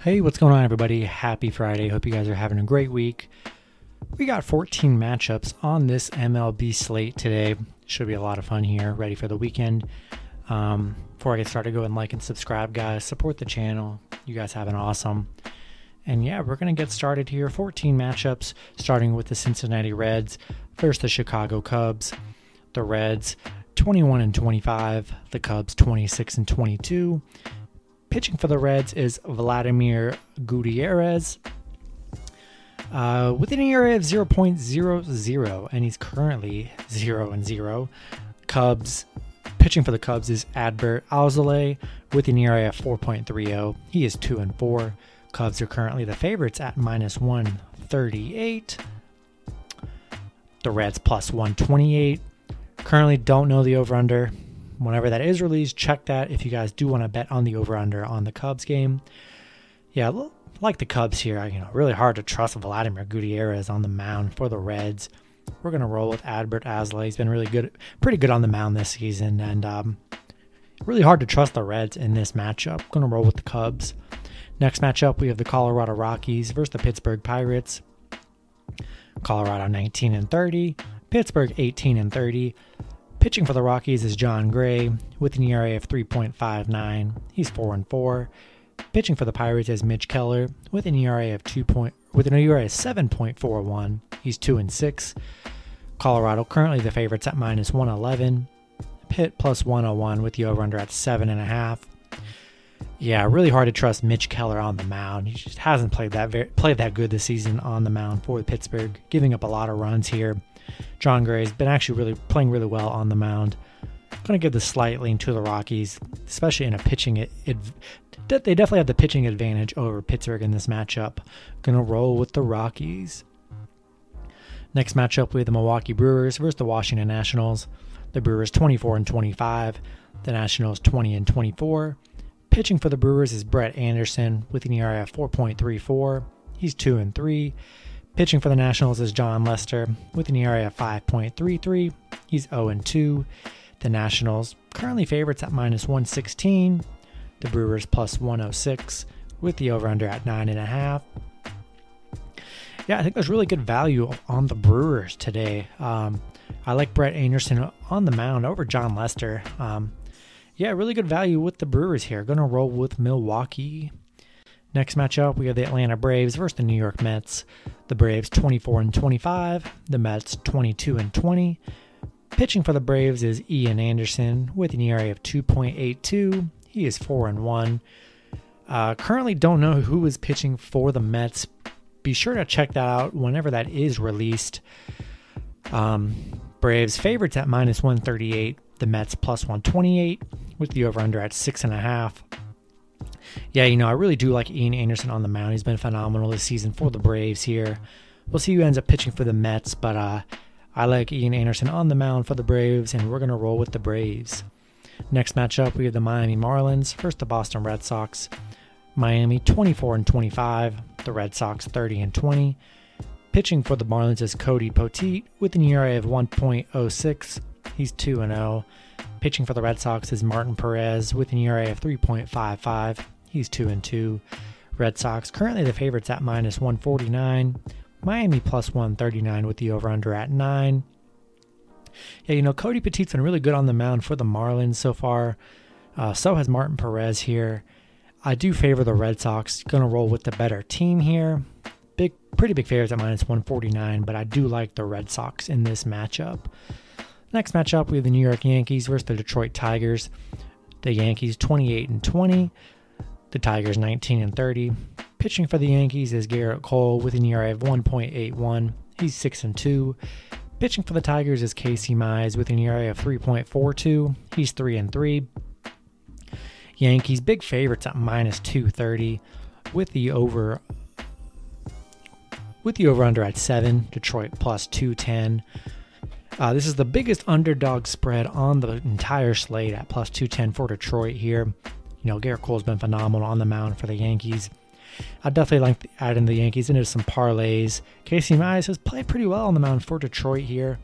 Hey, what's going on, everybody? Happy Friday. Hope you guys are having a great week. We got 14 matchups on this MLB slate today. Should be a lot of fun here. Ready for the weekend. Um, before I get started, go and like and subscribe, guys. Support the channel. You guys have an awesome. And yeah, we're going to get started here. 14 matchups, starting with the Cincinnati Reds. First, the Chicago Cubs. The Reds, 21 and 25. The Cubs, 26 and 22. Pitching for the Reds is Vladimir Gutierrez. Uh, with an ERA of 0.00, and he's currently 0 and 0. Cubs pitching for the Cubs is Adbert Alzolay with an ERA of 4.30. He is 2 and 4. Cubs are currently the favorites at minus 138. The Reds plus 128. Currently don't know the over under whenever that is released, check that if you guys do want to bet on the over under on the Cubs game. Yeah, like the Cubs here, you know, really hard to trust Vladimir Gutierrez on the mound for the Reds. We're gonna roll with Adbert Alzolay. He's been really good, pretty good on the mound this season, and um, really hard to trust the Reds in this matchup. Gonna roll with the Cubs. Next matchup, we have the Colorado Rockies versus the Pittsburgh Pirates. Colorado 19 and 30, Pittsburgh 18 and 30. Pitching for the Rockies is Jon Gray with an ERA of 3.59. He's 4 and 4. Pitching for the Pirates is Mitch Keller with an ERA of 2. Point, with an ERA of 7.41. He's 2 and 6. Colorado currently the favorites at minus 111. Pitt plus 101 with the over under at 7.5. Yeah, really hard to trust Mitch Keller on the mound. He just hasn't played that very, played that good this season on the mound for Pittsburgh, giving up a lot of runs here. Jon Gray's been actually really playing really well on the mound. Going to give the slight lean to the Rockies, especially in a pitching. It, it, they definitely have the pitching advantage over Pittsburgh in this matchup. To roll with the Rockies. Next matchup, have the Milwaukee Brewers versus the Washington Nationals. The Brewers 24 and 25. The Nationals 20 and 24. Pitching for the Brewers is Brett Anderson with an ERA of 4.34. He's 2 and 3. Pitching for the Nationals is Jon Lester with an ERA of 5.33. He's 0 and 2. The Nationals currently favorites at minus 116. The Brewers plus 106 with the over under at 9.5. Yeah, I think there's really good value on the Brewers today. Um, I like Brett Anderson on the mound over Jon Lester. Um, yeah, really good value with the Brewers here. Going to roll with Milwaukee. Next matchup, we have the Atlanta Braves versus the New York Mets. The Braves 24 and 25, the Mets 22 and 20. Pitching for the Braves is Ian Anderson with an ERA of 2.82. He is 4 and 1. Uh, currently don't know who is pitching for the Mets. Be sure to check that out whenever that is released. Um, Braves favorites at minus 138, the Mets plus 128, with the over under at 6.5 yeah, you know, I really do like Ian Anderson on the mound. He's been phenomenal this season for the Braves here. We'll see who ends up pitching for the Mets, but uh, I like Ian Anderson on the mound for the Braves, and we're going to roll with the Braves. Next matchup, we have the Miami Marlins First, the Boston Red Sox. Miami 24 and 25, the Red Sox 30 and 20. Pitching for the Marlins is Cody Poteet with an ERA of 1.06. He's 2 and 0. Pitching for the Red Sox is Martin Perez with an ERA of 3.55. He's 2 and 2. Red Sox currently the favorites at minus 149. Miami plus 139 with the over under at 9. Yeah, you know, Cody Poteet's been really good on the mound for the Marlins so far. Uh, so has Martin Perez here. I do favor the Red Sox. Going to roll with the better team here. Big, pretty big favorites at minus 149, but I do like the Red Sox in this matchup. Next matchup, we have the New York Yankees versus the Detroit Tigers. The Yankees 28 and 20, the Tigers 19 and 30. Pitching for the Yankees is Gerrit Cole with an ERA of 1.81. He's 6 and 2. Pitching for the Tigers is Casey Mize with an ERA of 3.42. He's 3 and 3. Yankees big favorites at minus 230 with the over with the over under at 7, Detroit plus 210. Uh, this is the biggest underdog spread on the entire slate at plus 210 for Detroit here. You know, Gerrit Cole's been phenomenal on the mound for the Yankees. I definitely like adding the Yankees into some parlays. Casey Mize has played pretty well on the mound for Detroit here,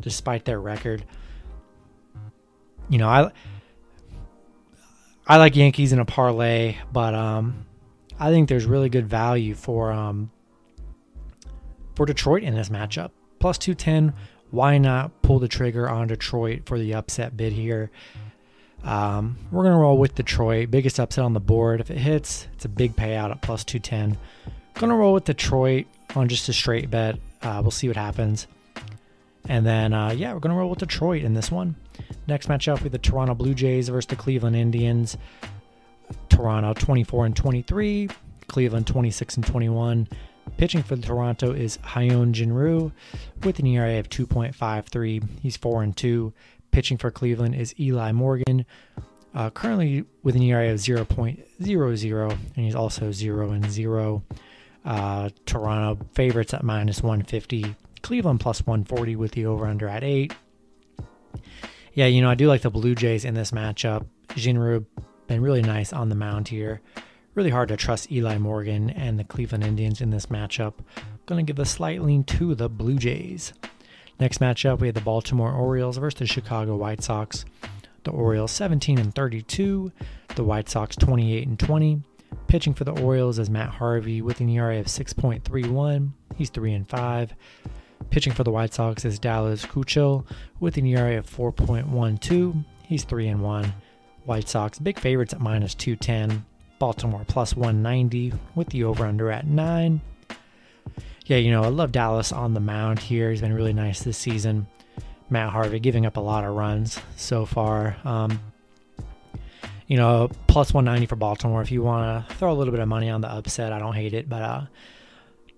despite their record. You know, I I like Yankees in a parlay, but um, I think there's really good value for um, for Detroit in this matchup. Plus 210. Why not pull the trigger on Detroit for the upset bid here? Um, we're going to roll with Detroit. Biggest upset on the board. If it hits, it's a big payout at plus 210. Going to roll with Detroit on just a straight bet. Uh, we'll see what happens. And then, uh, yeah, we're going to roll with Detroit in this one. Next matchup with the Toronto Blue Jays versus the Cleveland Indians. Toronto 24 and 23, Cleveland 26 and 21. Pitching for Toronto is Hyun Jin Ryu with an ERA of 2.53. He's 4 and 2. Pitching for Cleveland is Eli Morgan, uh, currently with an ERA of 0.00, and he's also 0 and 0. Uh, Toronto favorites at minus 150. Cleveland plus 140 with the over under at 8. Yeah, you know, I do like the Blue Jays in this matchup. Jin Ryu been really nice on the mound here. Really hard to trust Eli Morgan and the Cleveland Indians in this matchup. Going to give a slight lean to the Blue Jays. Next matchup, we have the Baltimore Orioles versus the Chicago White Sox. The Orioles 17 and 32, the White Sox 28 and 20. Pitching for the Orioles is Matt Harvey with an ERA of 6.31. He's 3 and 5. Pitching for the White Sox is Dallas Keuchel with an ERA of 4.12. He's 3 and 1. White Sox big favorites at minus 210. Baltimore plus 190 with the over under at 9 yeah, you know, I love Dallas on the mound here. He's been really nice this season. Matt Harvey giving up a lot of runs so far. Um, you know, plus 190 for Baltimore. If you want to throw a little bit of money on the upset, I don't hate it, but uh,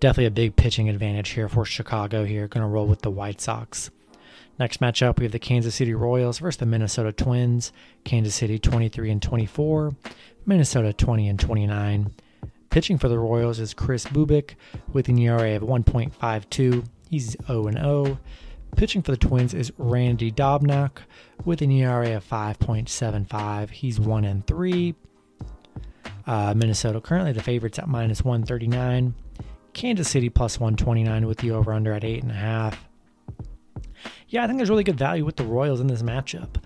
definitely a big pitching advantage here for Chicago here. Going to roll with the White Sox. Next matchup, we have the Kansas City Royals versus the Minnesota Twins. Kansas City 23 and 24, Minnesota 20 and 29. Pitching for the Royals is Kris Bubic with an ERA of 1.52. He's 0 0. Pitching for the Twins is Randy Dobnak with an ERA of 5.75. He's 1 and 3. Uh, Minnesota currently the favorites at minus 139. Kansas City plus 129 with the over under at 8.5. Yeah, I think there's really good value with the Royals in this matchup.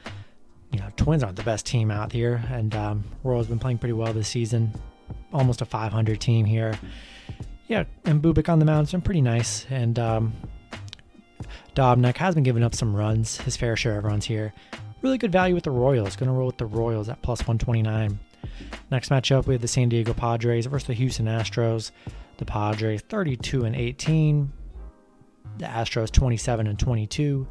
You know, Twins aren't the best team out here, and um, Royals been playing pretty well this season almost a 500 team here. Yeah, and Bubic on the mound's been pretty nice, and um, Dobnak has been giving up some runs, his fair share of runs here. Really good value with the Royals. Going to roll with the Royals at plus 129. Next matchup, we have the San Diego Padres versus the Houston Astros. The Padres 32 and 18. The Astros 27 and 22.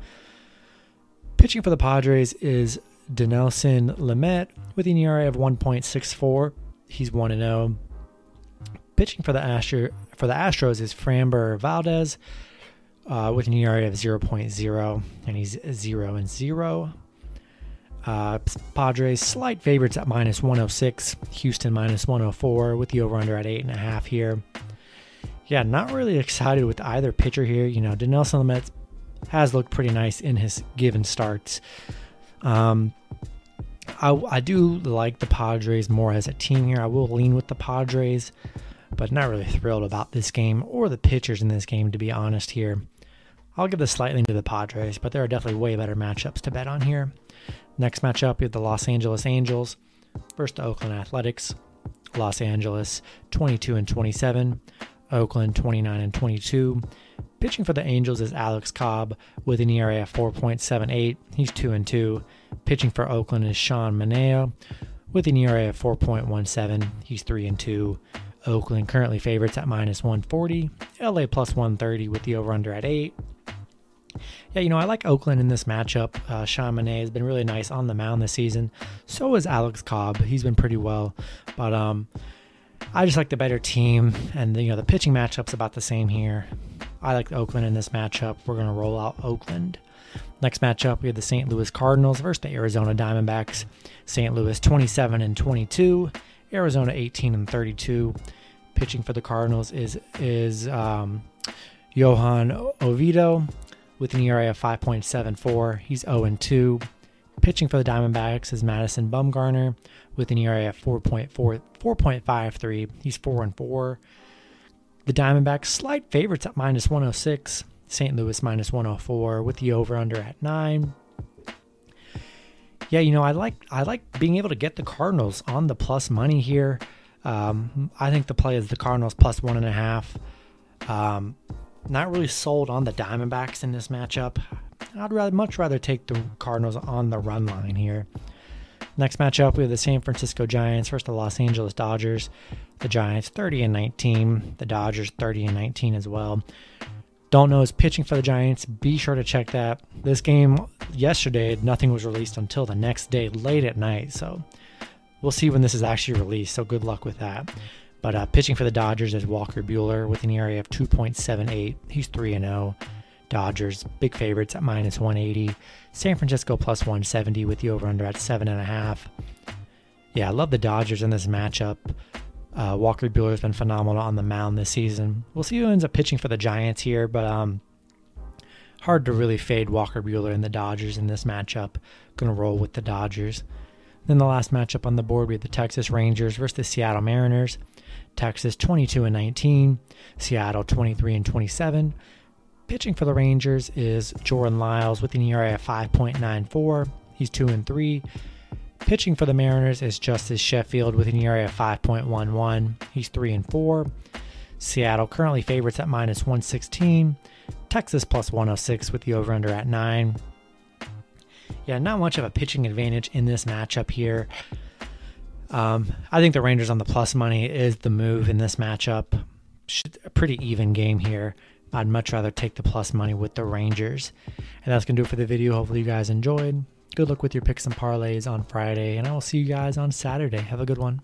Pitching for the Padres is Dinelson Lamet with an ERA of 1.64 he's 1 0. Pitching for the Astro, for the Astros is Framber Valdez uh, with an ERA of 0.0, and he's 0 and 0. Uh, Padres slight favorites at minus 106. Houston minus 104 with the over under at 8.5 here. Yeah, not really excited with either pitcher here. You know, Dinelson Lamet has looked pretty nice in his given starts. Um, I, I do like the Padres more as a team here. I will lean with the Padres, but not really thrilled about this game or the pitchers in this game, to be honest here. I'll give this slightly to the Padres, but there are definitely way better matchups to bet on here. Next matchup, we have the Los Angeles Angels versus the Oakland Athletics. Los Angeles 22 and 27, Oakland 29 and 22. Pitching for the Angels is Alex Cobb with an ERA of 4.78. He's 2 and 2. Pitching for Oakland is Sean Manaea with an ERA of 4.17. He's 3 and 2. Oakland currently favorites at minus 140. LA plus 130 with the over under at 8. Yeah, you know, I like Oakland in this matchup. Uh, Sean Manaea has been really nice on the mound this season. So is Alex Cobb. He's been pretty well. But um, I just like the better team. And, you know, the pitching matchup's about the same here. I like Oakland in this matchup. We're going to roll out Oakland. Next matchup, we have the St. Louis Cardinals versus the Arizona Diamondbacks. St. Louis 27 and 22, Arizona 18 and 32. Pitching for the Cardinals is is um, Johan Oviedo with an ERA of 5.74. He's 0 and 2. Pitching for the Diamondbacks is Madison Bumgarner with an ERA of 4.4 4.53. He's 4 and 4. The Diamondbacks slight favorites at minus 106. St. Louis minus 104 with the over under at 9. Yeah, you know, I like I like being able to get the Cardinals on the plus money here. Um, I think the play is the Cardinals plus one and a half. Um, not really sold on the Diamondbacks in this matchup. I'd rather much rather take the Cardinals on the run line here. Next matchup, we have the San Francisco Giants versus the Los Angeles Dodgers. The Giants 30 and 19, the Dodgers 30 and 19 as well. Don't know is pitching for the Giants. Be sure to check that. This game yesterday, nothing was released until the next day, late at night. So we'll see when this is actually released. So good luck with that. But uh, pitching for the Dodgers is Walker Buehler with an ERA of 2.78. He's 3 and 0. Dodgers, big favorites at minus 180. San Francisco plus 170 with the over under at 7.5. Yeah, I love the Dodgers in this matchup. Uh, Walker Buehler has been phenomenal on the mound this season. We'll see who ends up pitching for the Giants here, but um, hard to really fade Walker Buehler and the Dodgers in this matchup. Going to roll with the Dodgers. Then the last matchup on the board, we have the Texas Rangers versus the Seattle Mariners. Texas 22 and 19, Seattle 23 and 27. Pitching for the Rangers is Jordan Lyles with an ERA of 5.94. He's 2 and 3. Pitching for the Mariners is Justus Sheffield with an ERA of 5.11. He's 3 and 4. Seattle currently favorites at minus 116. Texas plus 106 with the over under at 9. Yeah, not much of a pitching advantage in this matchup here. Um, I think the Rangers on the plus money is the move in this matchup. A pretty even game here. I'd much rather take the plus money with the Rangers. And that's going to do it for the video. Hopefully, you guys enjoyed. Good luck with your picks and parlays on Friday, and I will see you guys on Saturday. Have a good one.